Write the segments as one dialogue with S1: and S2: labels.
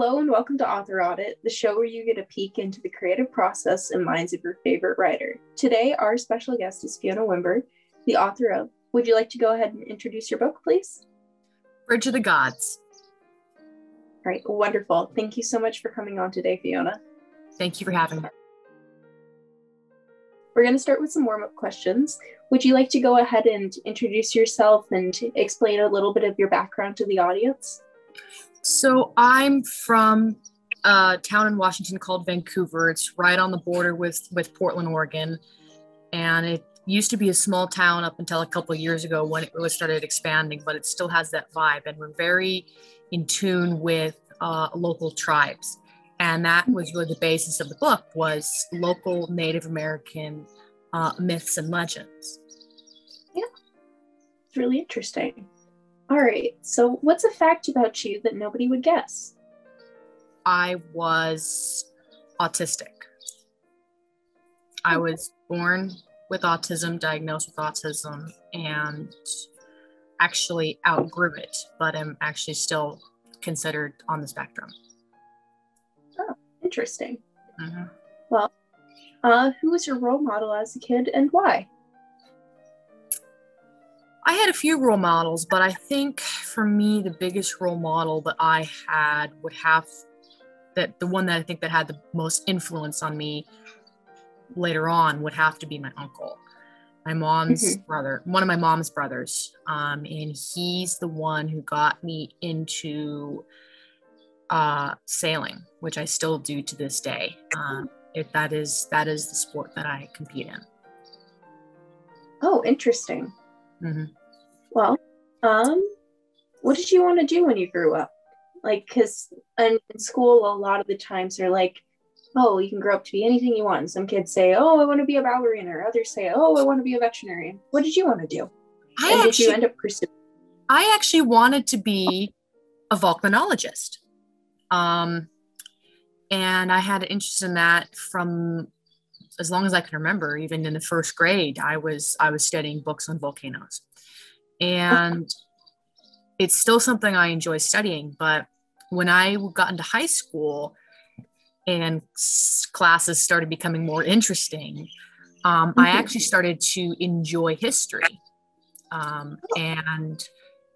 S1: Hello and welcome to Author Audit, the show where you get a peek into the creative process and minds of your favorite writer. Today, our special guest is Fiona Wimber, the author of. Would you like to go ahead and introduce your book, please?
S2: Bridge of the Gods.
S1: All right, wonderful. Thank you so much for coming on today, Fiona.
S2: Thank you for having me.
S1: We're going to start with some warm up questions. Would you like to go ahead and introduce yourself and explain a little bit of your background to the audience?
S2: So, I'm from a town in Washington called Vancouver. It's right on the border with, with Portland, Oregon. And it used to be a small town up until a couple years ago when it really started expanding, but it still has that vibe. And we're very in tune with uh, local tribes and that was really the basis of the book was local native american uh, myths and legends
S1: yeah it's really interesting all right so what's a fact about you that nobody would guess
S2: i was autistic i was born with autism diagnosed with autism and actually outgrew it but I'm actually still considered on the spectrum Oh,
S1: Interesting. Mm-hmm. Well, uh, who was your role model as a kid and why?
S2: I had a few role models, but I think for me, the biggest role model that I had would have that the one that I think that had the most influence on me later on would have to be my uncle, my mom's mm-hmm. brother, one of my mom's brothers. Um, and he's the one who got me into uh, sailing, which I still do to this day. Um, if that is that is the sport that I compete in.
S1: Oh, interesting. Mm-hmm. Well, um, what did you want to do when you grew up? Like, because in, in school, a lot of the times they're like, oh, you can grow up to be anything you want. And some kids say, oh, I want to be a ballerina, or others say, oh, I want to be a veterinarian. What did you want to do? I and actually, did you end up pursuing?
S2: I actually wanted to be a volcanologist. Um, and I had an interest in that from as long as I can remember. Even in the first grade, I was I was studying books on volcanoes, and it's still something I enjoy studying. But when I got into high school and classes started becoming more interesting, um, I mm-hmm. actually started to enjoy history, um, and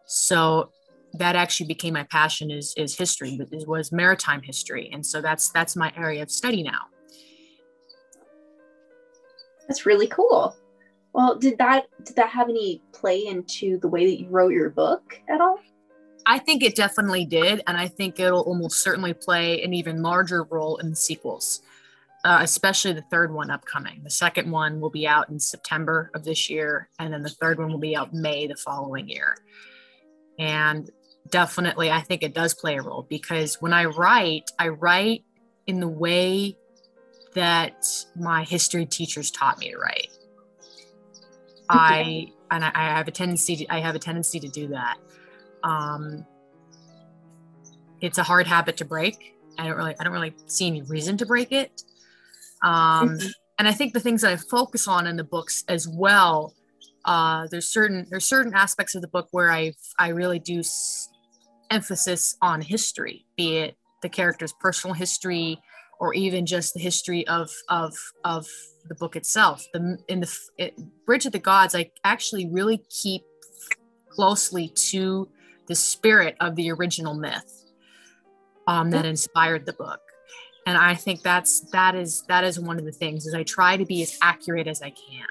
S2: so that actually became my passion is is history it was maritime history and so that's that's my area of study now
S1: that's really cool well did that did that have any play into the way that you wrote your book at all?
S2: I think it definitely did and i think it'll almost certainly play an even larger role in the sequels uh, especially the third one upcoming. The second one will be out in september of this year and then the third one will be out may the following year. And definitely i think it does play a role because when i write i write in the way that my history teachers taught me to write i and I, I, have a tendency to i have a tendency to do that. Um it's a hard habit to break. I don't really i don't really see any reason to break it. Um mm-hmm. and i think the things that i focus on in the books as well uh, there's certain there's certain aspects of the book where I I really do s- emphasis on history, be it the character's personal history or even just the history of of of the book itself. The in the it, Bridge of the Gods, I actually really keep closely to the spirit of the original myth um, that inspired the book and i think that's that is that is one of the things is i try to be as accurate as i can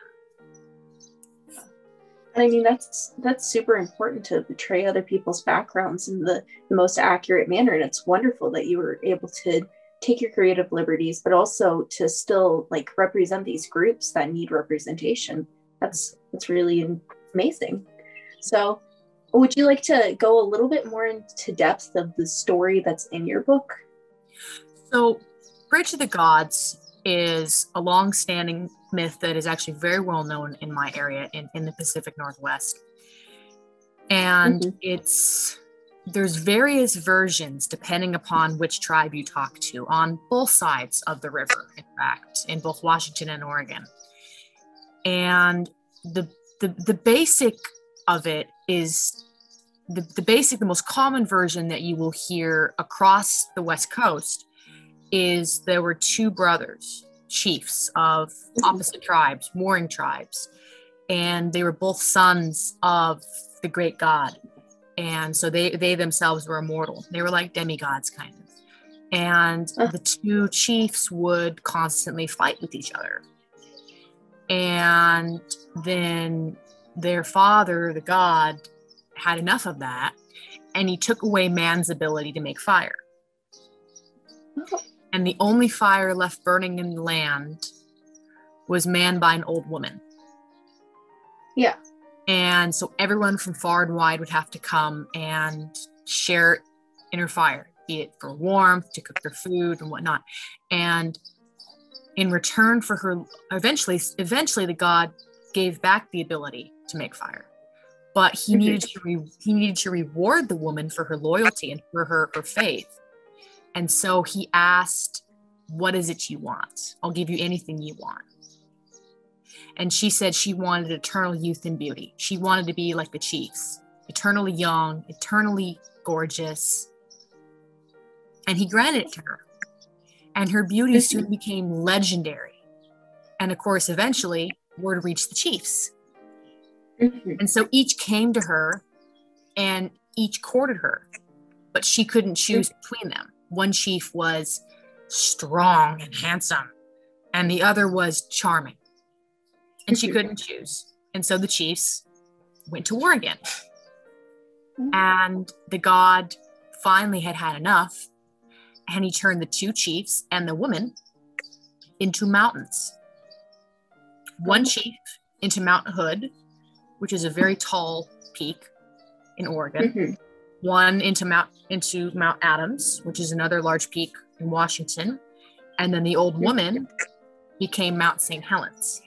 S1: I mean, that's that's super important to portray other people's backgrounds in the, the most accurate manner. And it's wonderful that you were able to take your creative liberties, but also to still like represent these groups that need representation. That's that's really amazing. So, would you like to go a little bit more into depth of the story that's in your book?
S2: So, Bridge of the Gods is a long-standing myth that is actually very well known in my area in, in the Pacific Northwest. And mm-hmm. it's there's various versions depending upon which tribe you talk to on both sides of the river, in fact, in both Washington and Oregon. And the the, the basic of it is the, the basic, the most common version that you will hear across the West Coast is there were two brothers, chiefs of mm-hmm. opposite tribes, warring tribes, and they were both sons of the great god. And so they they themselves were immortal. They were like demigods, kind of. And the two chiefs would constantly fight with each other. And then their father, the god, had enough of that and he took away man's ability to make fire. Oh. And the only fire left burning in the land was manned by an old woman.
S1: Yeah.
S2: And so everyone from far and wide would have to come and share in her fire, be it for warmth, to cook their food and whatnot. And in return for her, eventually, eventually the god gave back the ability to make fire. But he needed to re- he needed to reward the woman for her loyalty and for her her faith. And so he asked what is it you want? I'll give you anything you want and she said she wanted eternal youth and beauty she wanted to be like the chiefs eternally young eternally gorgeous and he granted it to her and her beauty soon became legendary and of course eventually word reached the chiefs Mm-hmm. And so each came to her and each courted her, but she couldn't choose mm-hmm. between them. One chief was strong and handsome, and the other was charming. And she couldn't choose. And so the chiefs went to war again. Mm-hmm. And the god finally had had enough, and he turned the two chiefs and the woman into mountains. One chief into Mount Hood, which is a very tall peak in Oregon. Mm-hmm. One into Mount into Mount Adams, which is another large peak in Washington, and then the old woman became Mount St. Helens.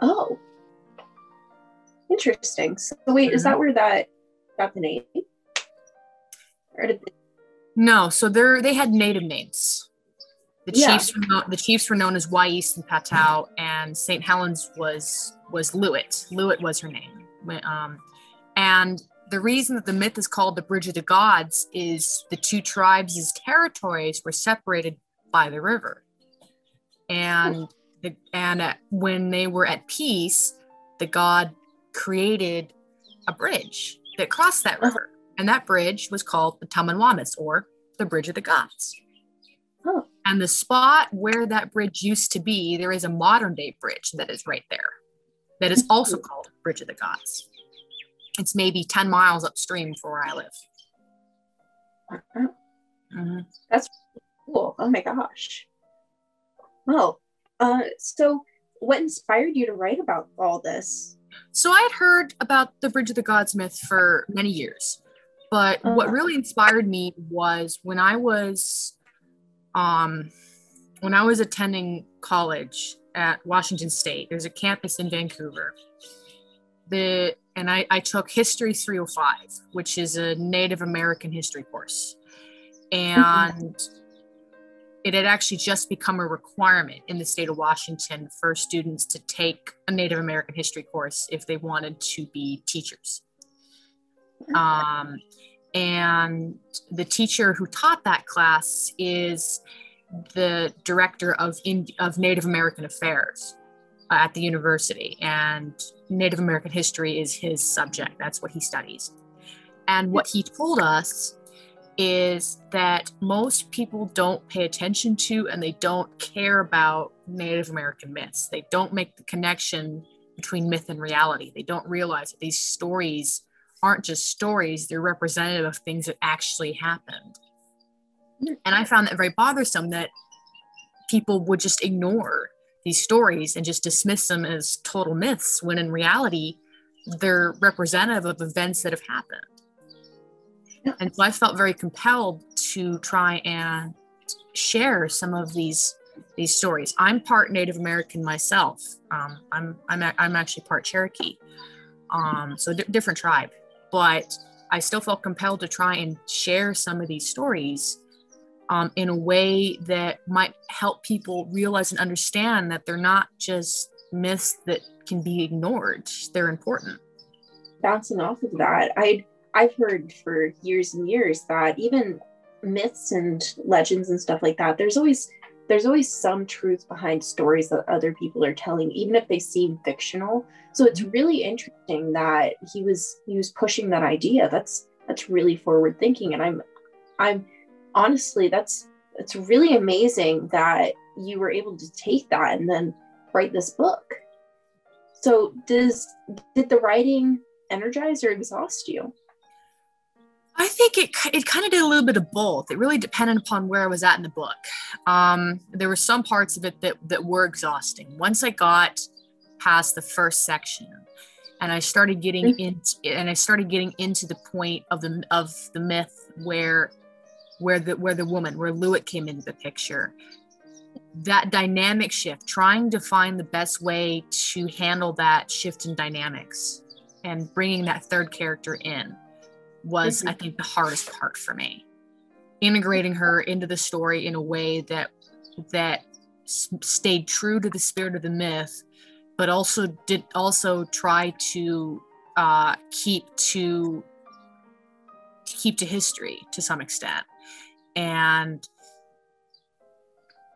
S1: Oh, interesting. So wait, is that where that got the name? Or did they-
S2: no, so they're they had native names. The yeah. chiefs were known, the chiefs were known as Wais and Patau, and St. Helens was was Loowit. Loowit was her name. Um, and the reason that the myth is called the Bridge of the Gods is the two tribes' territories were separated by the river. And and uh, when they were at peace, the god created a bridge that crossed that river. And that bridge was called the Tamanwamis or the Bridge of the Gods. Oh. And the spot where that bridge used to be, there is a modern day bridge that is right there that is also called Bridge of the Gods. It's maybe 10 miles upstream from where I live.
S1: Mm-hmm. That's cool. Oh my gosh. Well, uh, so what inspired you to write about all this?
S2: So I had heard about the Bridge of the Gods myth for many years, but uh, what really inspired me was when I was, um, when I was attending college at Washington State. There's a campus in Vancouver. The and I, I took History 305, which is a Native American history course. And it had actually just become a requirement in the state of Washington for students to take a Native American history course if they wanted to be teachers. Um, and the teacher who taught that class is the director of of Native American Affairs uh, at the university, and Native American history is his subject. That's what he studies. And what he told us is that most people don't pay attention to and they don't care about Native American myths. They don't make the connection between myth and reality. They don't realize that these stories aren't just stories, they're representative of things that actually happened. And I found that very bothersome that people would just ignore these stories and just dismiss them as total myths when in reality they're representative of events that have happened. And so I felt very compelled to try and share some of these these stories. I'm part Native American myself. Um, I'm I'm I'm actually part Cherokee, um, so d- different tribe. But I still felt compelled to try and share some of these stories um, in a way that might help people realize and understand that they're not just myths that can be ignored, they're important.
S1: Bouncing off of that, I'd I've heard for years and years that even myths and legends and stuff like that, there's always there's always some truth behind stories that other people are telling, even if they seem fictional. So it's mm-hmm. really interesting that he was he was pushing that idea. That's that's really forward thinking, and I'm I'm honestly that's it's really amazing that you were able to take that and then write this book. So does did the writing energize or exhaust you?
S2: I think it it kind of did a little bit of both. It really depended upon where I was at in the book. Um, there were some parts of it that that were exhausting. Once I got past the first section, and I started getting mm-hmm. into and I started getting into the point of the of the myth where where the where the woman where Loowit came into the picture. That dynamic shift, trying to find the best way to handle that shift in dynamics, and bringing that third character in was mm-hmm. i think the hardest part for me integrating her into the story in a way that that s- stayed true to the spirit of the myth but also did also try to uh, keep to keep to history to some extent. And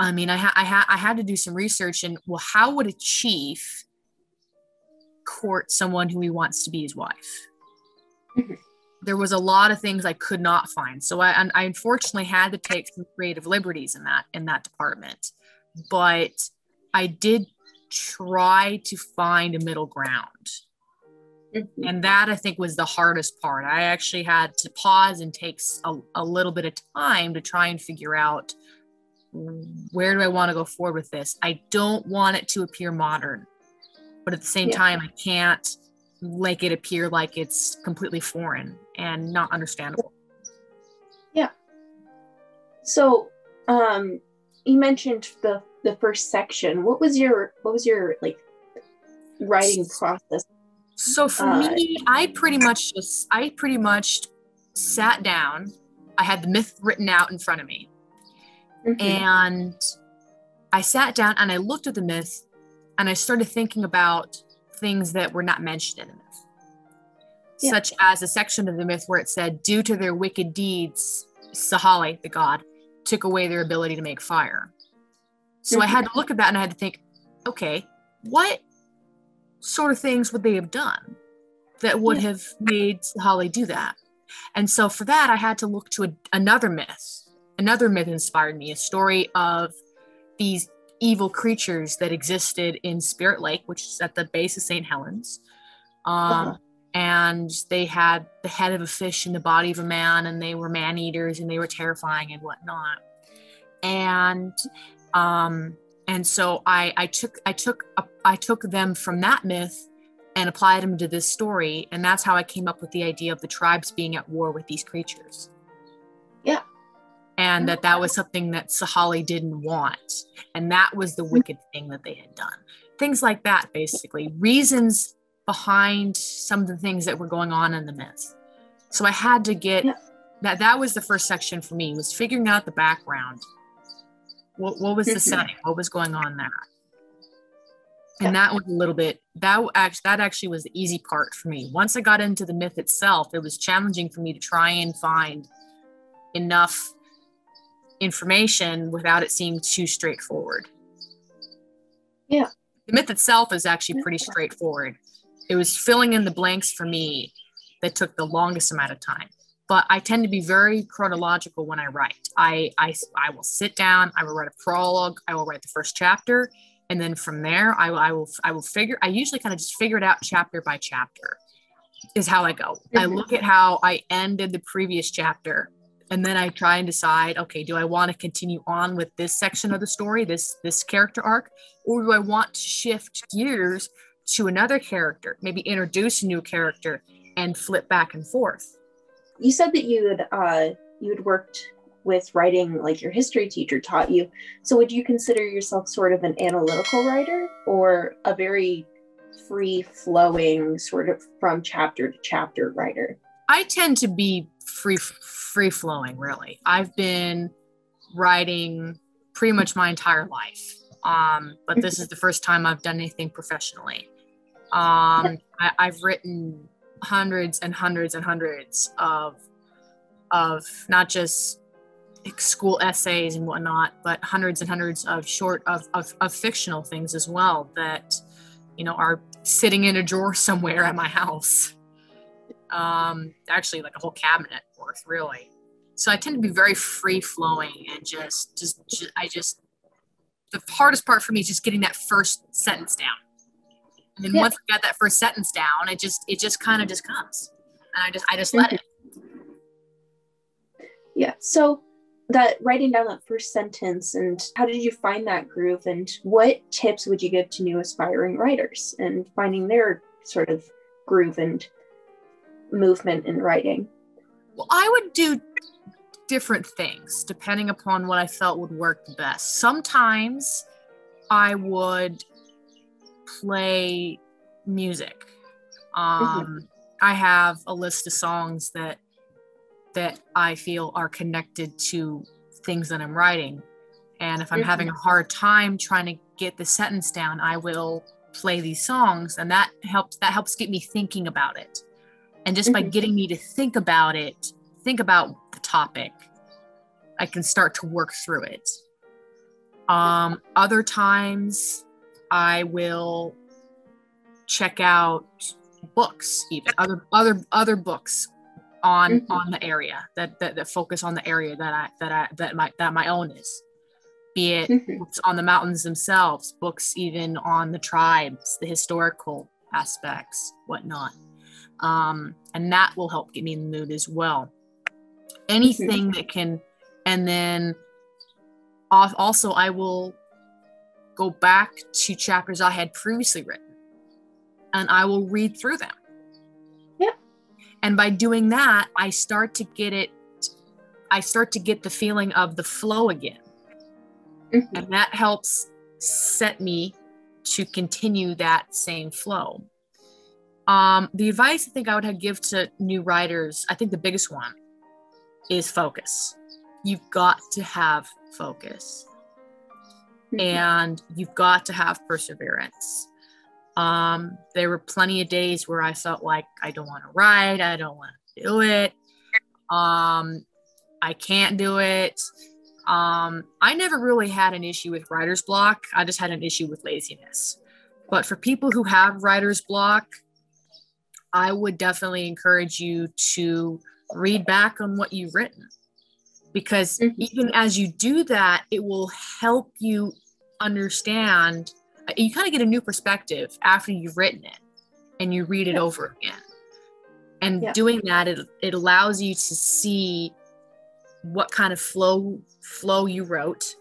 S2: i mean i, ha- I, ha- I had to do some research and well how would a chief court someone who he wants to be his wife? Mm-hmm there was a lot of things I could not find. So I, I unfortunately had to take some creative liberties in that in that department. But I did try to find a middle ground. Mm-hmm. And that I think was the hardest part. I actually had to pause and take a, a little bit of time to try and figure out where do I want to go forward with this. I don't want it to appear modern, but at the same yeah. time, I can't make it appear like it's completely foreign and not understandable.
S1: Yeah. So, um, you mentioned the the first section. What was your what was your like writing process?
S2: So for uh, me, I pretty much just I pretty much sat down. I had the myth written out in front of me, mm-hmm. and I sat down and I looked at the myth, and I started thinking about things that were not mentioned in the myth, yeah. such as a section of the myth where it said, due to their wicked deeds, Sahali, the god, took away their ability to make fire. So. I had to look at that and I had to think, okay, what sort of things would they have done that would yeah. have made Sahali do that? And so for that, I had to look to a, another myth. Another myth inspired me, a story of these evil creatures that existed in Spirit Lake, which is at the base of St. Helens. Um, uh-huh. And they had the head of a fish and the body of a man, and they were man eaters, and they were terrifying and whatnot. And um, and so I, I took I took a, I took them from that myth and applied them to this story, and that's how I came up with the idea of the tribes being at war with these creatures.
S1: Yeah,
S2: and that that was something that Sahali didn't want. And that was the wicked thing that they had done. Things like that, basically, reasons behind some of the things that were going on in the myth. So I had to get yeah. that. That was the first section for me was figuring out the background. What, what was the mm-hmm. setting? What was going on there? And that was a little bit that actually that actually was the easy part for me. Once I got into the myth itself, it was challenging for me to try and find enough information without it seeming too straightforward.
S1: Yeah.
S2: The myth itself is actually pretty straightforward. It was filling in the blanks for me that took the longest amount of time. But I tend to be very chronological when I write. I, I, I will sit down, I will write a prologue, I will write the first chapter, and then from there, I, I will I will figure. I usually kind of just figure it out chapter by chapter, is how I go. I mm-hmm. look at how I ended the previous chapter and then i try and decide okay do i want to continue on with this section of the story this this character arc or do i want to shift gears to another character maybe introduce a new character and flip back and forth
S1: you said that you had uh you had worked with writing like your history teacher taught you so would you consider yourself sort of an analytical writer or a very free flowing sort of from chapter to chapter writer
S2: i tend to be free free flowing, really. I've been writing pretty much my entire life, um, but this is the first time I've done anything professionally. Um, I, I've written hundreds and hundreds and hundreds of of not just school essays and whatnot, but hundreds and hundreds of short of, of, of fictional things as well that you know are sitting in a drawer somewhere at my house. Um, actually, like a whole cabinet worth, really. So I tend to be very free flowing and just, just, just, I just, the hardest part for me is just getting that first sentence down. And yeah. once I got that first sentence down, it just, it just kind of just comes, and I just, I just let it.
S1: Yeah. So that writing down that first sentence and how did you find that groove and what tips would you give to new aspiring writers and finding their sort of groove and movement in writing
S2: well i would do different things depending upon what i felt would work the best sometimes i would play music um, mm-hmm. i have a list of songs that that I feel are connected to things that I'm writing. And if I'm mm-hmm. having a hard time trying to get the sentence down, I will play these songs and that helps that helps get me thinking about it. And just mm-hmm. by getting me to think about it, think about the topic, I can start to work through it. Um, other times I will check out books even other other other books on mm-hmm. on the area that, that that focus on the area that I that I that my that my own is be it mm-hmm. books on the mountains themselves books even on the tribes the historical aspects whatnot um, and that will help get me in the mood as well anything mm-hmm. that can and then also i will go back to chapters i had previously written and i will read through them and by doing that, I start to get it, I start to get the feeling of the flow again. Mm-hmm. And that helps set me to continue that same flow. Um, the advice I think I would have give to new writers, I think the biggest one is focus. You've got to have focus. Mm-hmm. And you've got to have perseverance. Um, there were plenty of days where I felt like I don't want to write, I don't want to do it. Um, I can't do it. Um, I never really had an issue with writer's block. I just had an issue with laziness. But for people who have writer's block, I would definitely encourage you to read back on what you've written because mm-hmm. even as you do that, it will help you understand you kind of get a new perspective after you've written it and you read it yeah. over again and yeah. doing that it, it allows you to see what kind of flow flow you wrote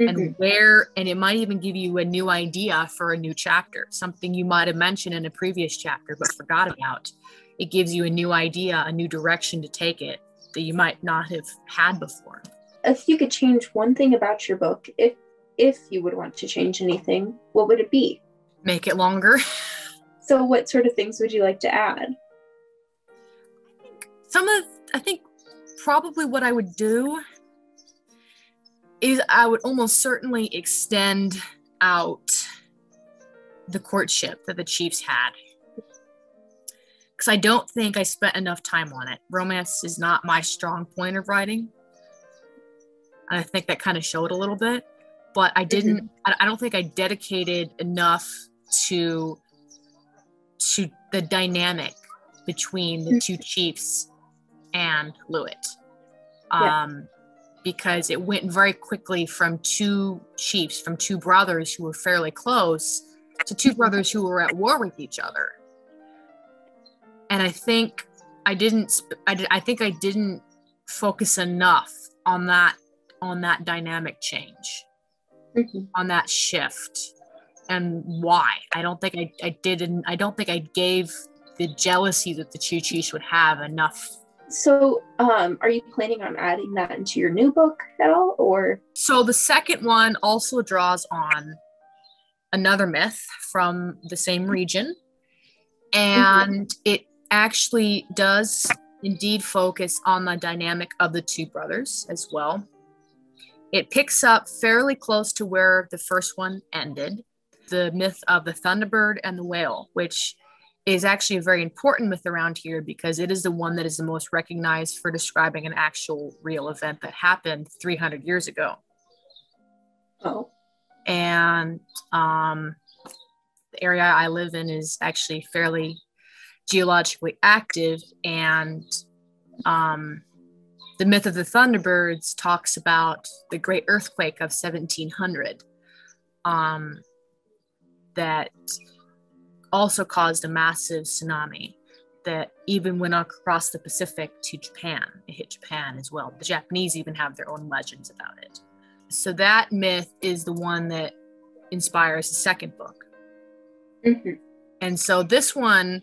S2: mm-hmm. and where and it might even give you a new idea for a new chapter something you might have mentioned in a previous chapter but forgot about it gives you a new idea a new direction to take it that you might not have had before
S1: if you could change one thing about your book if if you would want to change anything, what would it be?
S2: Make it longer.
S1: so, what sort of things would you like to add?
S2: I think some of, I think probably what I would do is I would almost certainly extend out the courtship that the Chiefs had. Because I don't think I spent enough time on it. Romance is not my strong point of writing. And I think that kind of showed a little bit but I didn't. Mm-hmm. I don't think I dedicated enough to to the dynamic between the two chiefs and Loowit. Um, yeah. Because it went very quickly from two chiefs, from two brothers who were fairly close, to two brothers who were at war with each other. And I think I didn't. I, did, I think I didn't focus enough on that on that dynamic change mm-hmm. on that shift and why. I don't think I, I didn't, I don't think I gave the jealousy that the chiefs would have enough.
S1: So, um, are you planning on adding that into your new book at all, or?
S2: So the second one also draws on another myth from the same region, and mm-hmm. it actually does indeed focus on the dynamic of the two brothers as well. It picks up fairly close to where the first one ended the myth of the Thunderbird and the whale, which is actually a very important myth around here because it is the one that is the most recognized for describing an actual real event that happened 300 years ago.
S1: Oh.
S2: And um, the area I live in is actually fairly geologically active. And um, the myth of the Thunderbirds talks about the great earthquake of 1700 um, that also caused a massive tsunami that even went across the Pacific to Japan. It hit Japan as well. The Japanese even have their own legends about it. So that myth is the one that inspires the second book.
S1: Mm-hmm.
S2: And so this one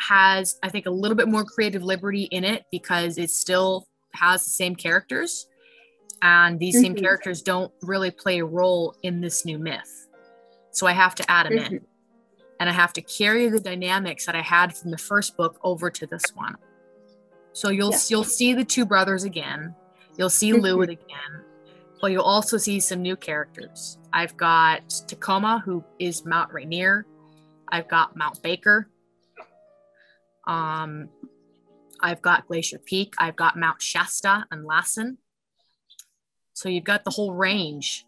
S2: has, I think, a little bit more creative liberty in it because it still has the same characters. And these mm-hmm. same characters don't really play a role in this new myth. So I have to add them mm-hmm. in and I have to carry the dynamics that I had from the first book over to this one. So you'll yeah. you'll see the two brothers again. You'll see mm-hmm. Lewis again, but you'll also see some new characters. I've got Tacoma, who is Mount Rainier. I've got Mount Baker. Um, I've got Glacier Peak. I've got Mount Shasta and Lassen. So you've got the whole range.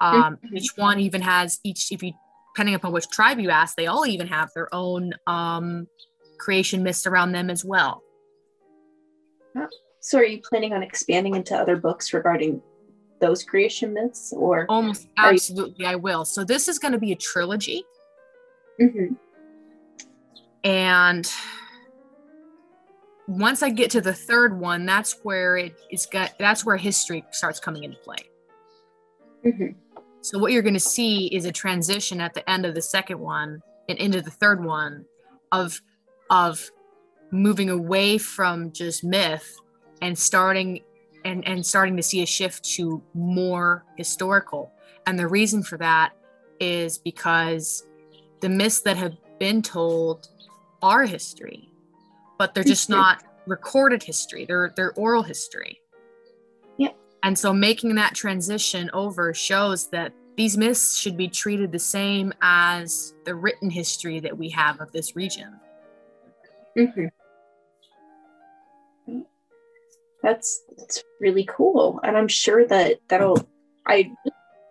S2: Um, mm-hmm. Each one even has each. If you depending upon which tribe you ask, they all even have their own um, creation myths around them as well.
S1: So, are you planning on expanding into other books regarding those creation myths, or
S2: almost absolutely, you- I will. So, this is going to be a trilogy,
S1: mm-hmm.
S2: and once I get to the third one, that's where it is got. That's where history starts coming into play.
S1: Mm-hmm.
S2: So what you're going to see is a transition at the end of the second one and into the third one of of moving away from just myth and starting and and starting to see a shift to more historical. And the reason for that is because the myths that have been told are history, but they're just not recorded history. They're they're oral history. Yeah. And so making that transition over shows that these myths should be treated the same as the written history that we have of this region.
S1: Mm-hmm. That's that's really cool, and I'm sure that that'll. I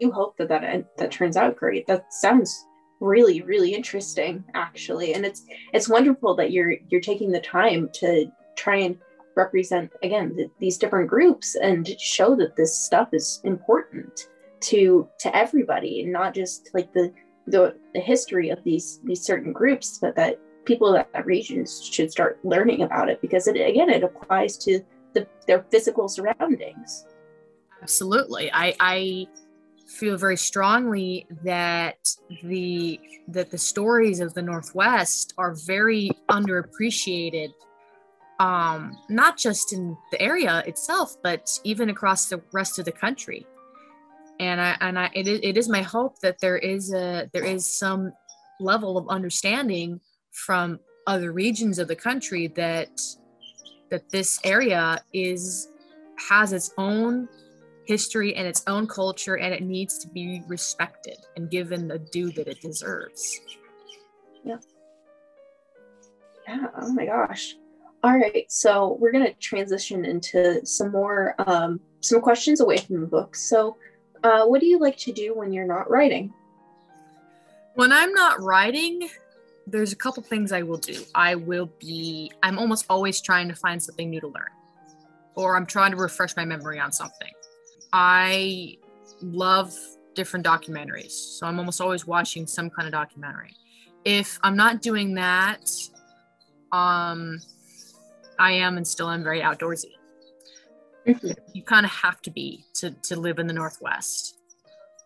S1: do hope that that that turns out great. That sounds really really interesting, actually, and it's it's wonderful that you're you're taking the time to try and represent again th- these different groups and show that this stuff is important to to everybody and not just like the the, the history of these these certain groups but that people in that regions should start learning about it because it again it applies to the, their physical surroundings.
S2: Absolutely. I i feel very strongly that the that the stories of the northwest are very underappreciated um, not just in the area itself, but even across the rest of the country. And I and I it is, it is my hope that there is a there is some level of understanding from other regions of the country that that this area is has its own history and its own culture and it needs to be respected and given the due that it deserves.
S1: Yeah. Yeah. Oh my gosh. All right, so we're going to transition into some more um, some questions away from the book. So, uh, what do you like to do when you're not writing?
S2: When I'm not writing, there's a couple things I will do. I will be I'm almost always trying to find something new to learn, or I'm trying to refresh my memory on something. I love different documentaries, so I'm almost always watching some kind of documentary. If I'm not doing that, um I am and still am very outdoorsy. Mm-hmm. You kind of have to be to, to live in the Northwest.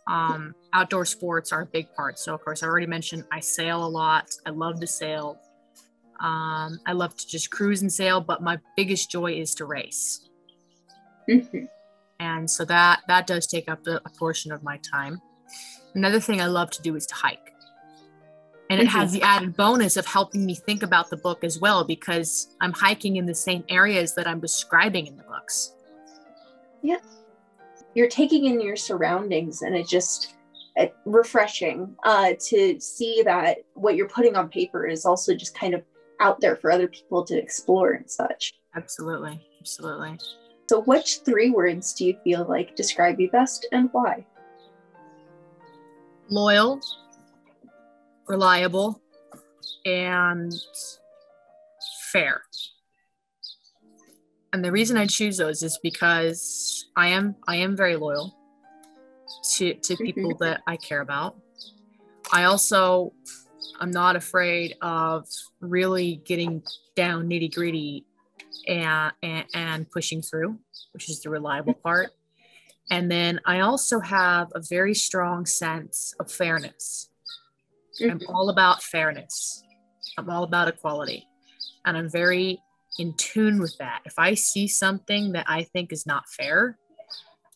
S2: Um, outdoor sports are a big part. So, of course, I already mentioned I sail a lot. I love to sail. Um, I love to just cruise and sail, but my biggest joy is to race.
S1: Mm-hmm.
S2: And so that that does take up a, portion of my time. Another thing I love to do is to hike and it has mm-hmm. the added bonus of helping me think about the book as well because i'm hiking in the same areas that i'm describing in the books
S1: yeah you're taking in your surroundings and it just uh, refreshing uh, to see that what you're putting on paper is also just kind of out there for other people to explore and such.
S2: Absolutely. Absolutely.
S1: So, which three words do you feel like describe you best and why?
S2: Loyal, reliable, and fair. And the reason I choose those is because I am I am very loyal to to people mm-hmm. that I care about. I also I'm not afraid of really getting down nitty gritty and, and, and pushing through, which is the reliable part. And then I also have a very strong sense of fairness. I'm all about fairness. I'm all about equality. And I'm very in tune with that. If I see something that I think is not fair,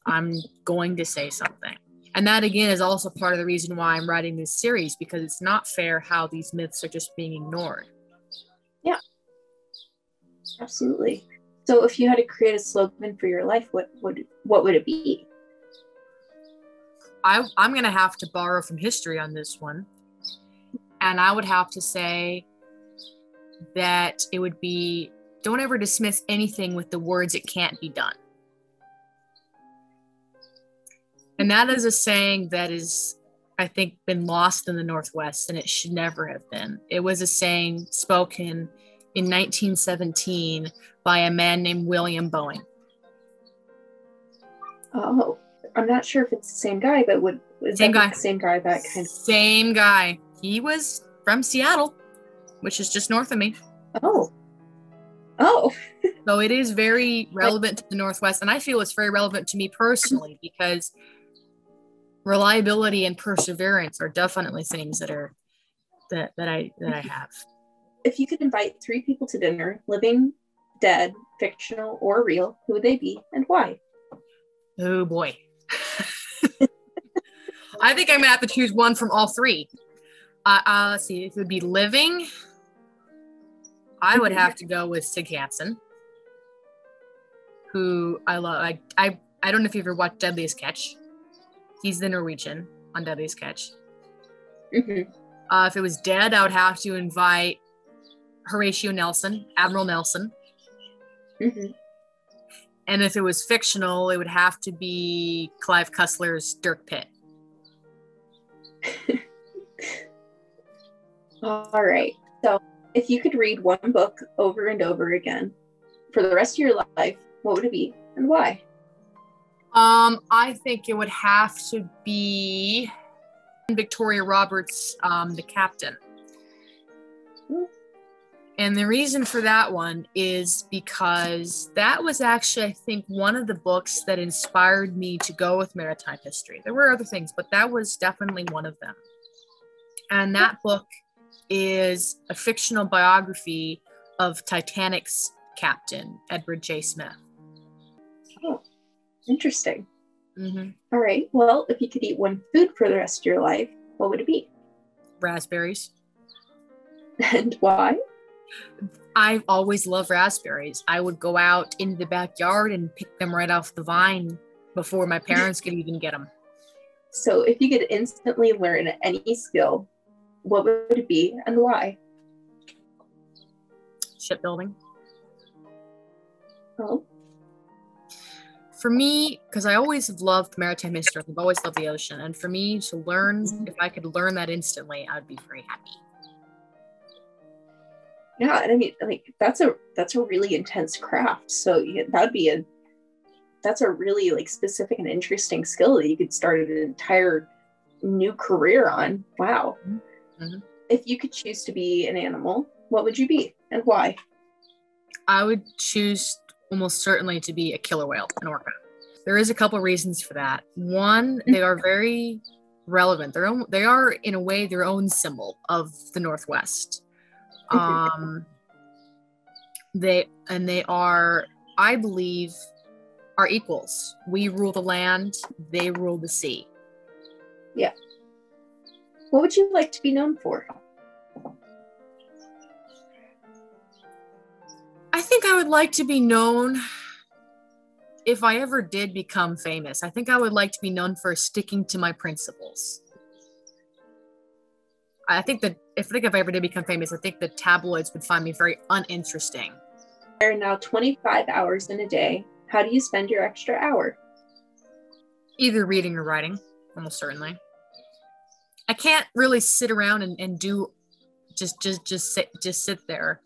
S2: I'm going to say something. And that again is also part of the reason why I'm writing this series because it's not fair how these myths are just being ignored.
S1: Yeah. Absolutely. So if you had to create a slogan for your life, what would what would it be?
S2: I, I'm gonna have to borrow from history on this one. And I would have to say that it would be don't ever dismiss anything with the words it can't be done. And that is a saying that is, I think, been lost in the Northwest, and it should never have been. It was a saying spoken in 1917 by a man named William Boeing.
S1: Oh, I'm not sure if it's the same guy, but would
S2: same guy,
S1: same guy that kind of
S2: same guy. He was from Seattle, which is just north of me.
S1: Oh, oh.
S2: so it is very relevant to the Northwest, and I feel it's very relevant to me personally because reliability and perseverance are definitely things that are that that I that I have.
S1: If you could invite three people to dinner, living, dead, fictional, or real, who would they be and why?
S2: Oh boy. I think I'm gonna have to choose one from all three. Uh, uh, let's see, if it would be living, I would have to go with Sig Hansen, who I love. I, I I don't know if you've ever watched Deadliest Catch. He's the Norwegian on Deadliest Catch. Mm-hmm. Uh, if it was dead, I would have to invite Horatio Nelson, Admiral Nelson. Mm-hmm. And if it was fictional, it would have to be Clive Cussler's Dirk Pitt.
S1: All right. So, if you could read one book over and over again for the rest of your life, what would it be and why?
S2: Um, I think it would have to be Victoria Roberts, um, the captain. And the reason for that one is because that was actually, I think, one of the books that inspired me to go with maritime history. There were other things, but that was definitely one of them. And that book is a fictional biography of Titanic's captain, Edward J. Smith.
S1: Oh. Interesting. Mm-hmm. All right. Well, if you could eat one food for the rest of your life, what would it be?
S2: Raspberries.
S1: And why?
S2: I've always loved raspberries. I would go out into the backyard and pick them right off the vine before my parents could even get them.
S1: So, if you could instantly learn any skill, what would it be and why?
S2: Shipbuilding.
S1: Oh,
S2: for me, because I always have loved maritime history, I've always loved the ocean, and for me to learn, mm-hmm. if I could learn that instantly, I'd be very happy.
S1: Yeah, and I mean, like that's a that's a really intense craft. So yeah, that'd be a that's a really like specific and interesting skill that you could start an entire new career on. Wow. Mm-hmm. mm-hmm. If you could choose to be an animal, what would you be and why?
S2: I would choose almost certainly to be a killer whale, an orca. There is a couple reasons for that. One, they are very relevant. They're own, they are in a way their own symbol of the Northwest. Um, they and they are, I believe, are equals. We rule the land, they rule the sea.
S1: Yeah. What would you like to be known for?
S2: I think I would like to be known if I ever did become famous. I think I would like to be known for sticking to my principles. I think that I think if I ever did become famous, I think the tabloids would find me very uninteresting.
S1: There are now 25 hours in a day. How do you spend your extra hour?
S2: Either reading or writing, almost certainly. I can't really sit around and, and do just just just sit just sit there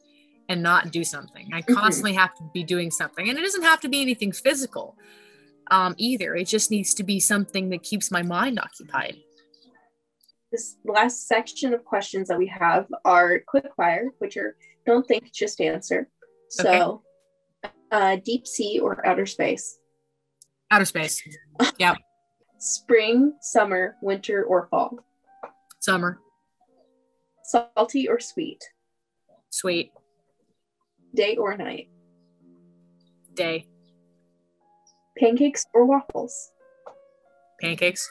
S2: and not do something. I
S1: Mhm.
S2: constantly have to be doing something. And it doesn't have to be anything physical um, either. It just needs to be something that keeps my mind occupied.
S1: This last section of questions that we have are quick fire, which are don't think, just answer. So, uh, deep sea or outer space,
S2: Outer space, Yep.
S1: spring, summer, winter, or fall,
S2: summer,
S1: salty or sweet,
S2: sweet,
S1: day or night,
S2: day,
S1: pancakes or waffles,
S2: pancakes,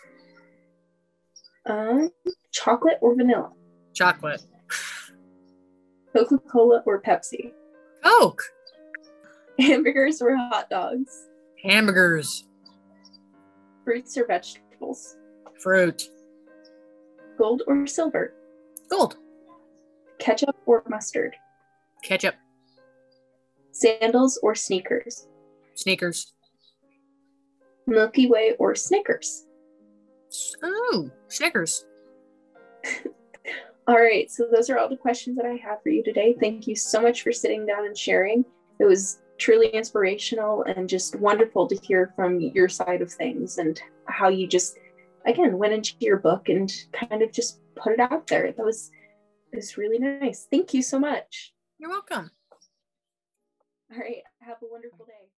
S1: um, chocolate or vanilla,
S2: chocolate,
S1: Coca Cola or Pepsi,
S2: Coke,
S1: hamburgers or hot dogs,
S2: hamburgers,
S1: fruits or vegetables,
S2: fruit,
S1: gold or silver,
S2: gold,
S1: ketchup or mustard,
S2: ketchup,
S1: sandals or sneakers,
S2: sneakers.
S1: Milky Way or Snickers.
S2: Ooh, Snickers.
S1: All right, so those are all the questions that I have for you today. Thank you so much for sitting down and sharing. It was truly inspirational and just wonderful to hear from your side of things and how you just again went into your book and kind of just put it out there. That was it was really nice. Thank you so much.
S2: You're welcome.
S1: All right, have a wonderful day.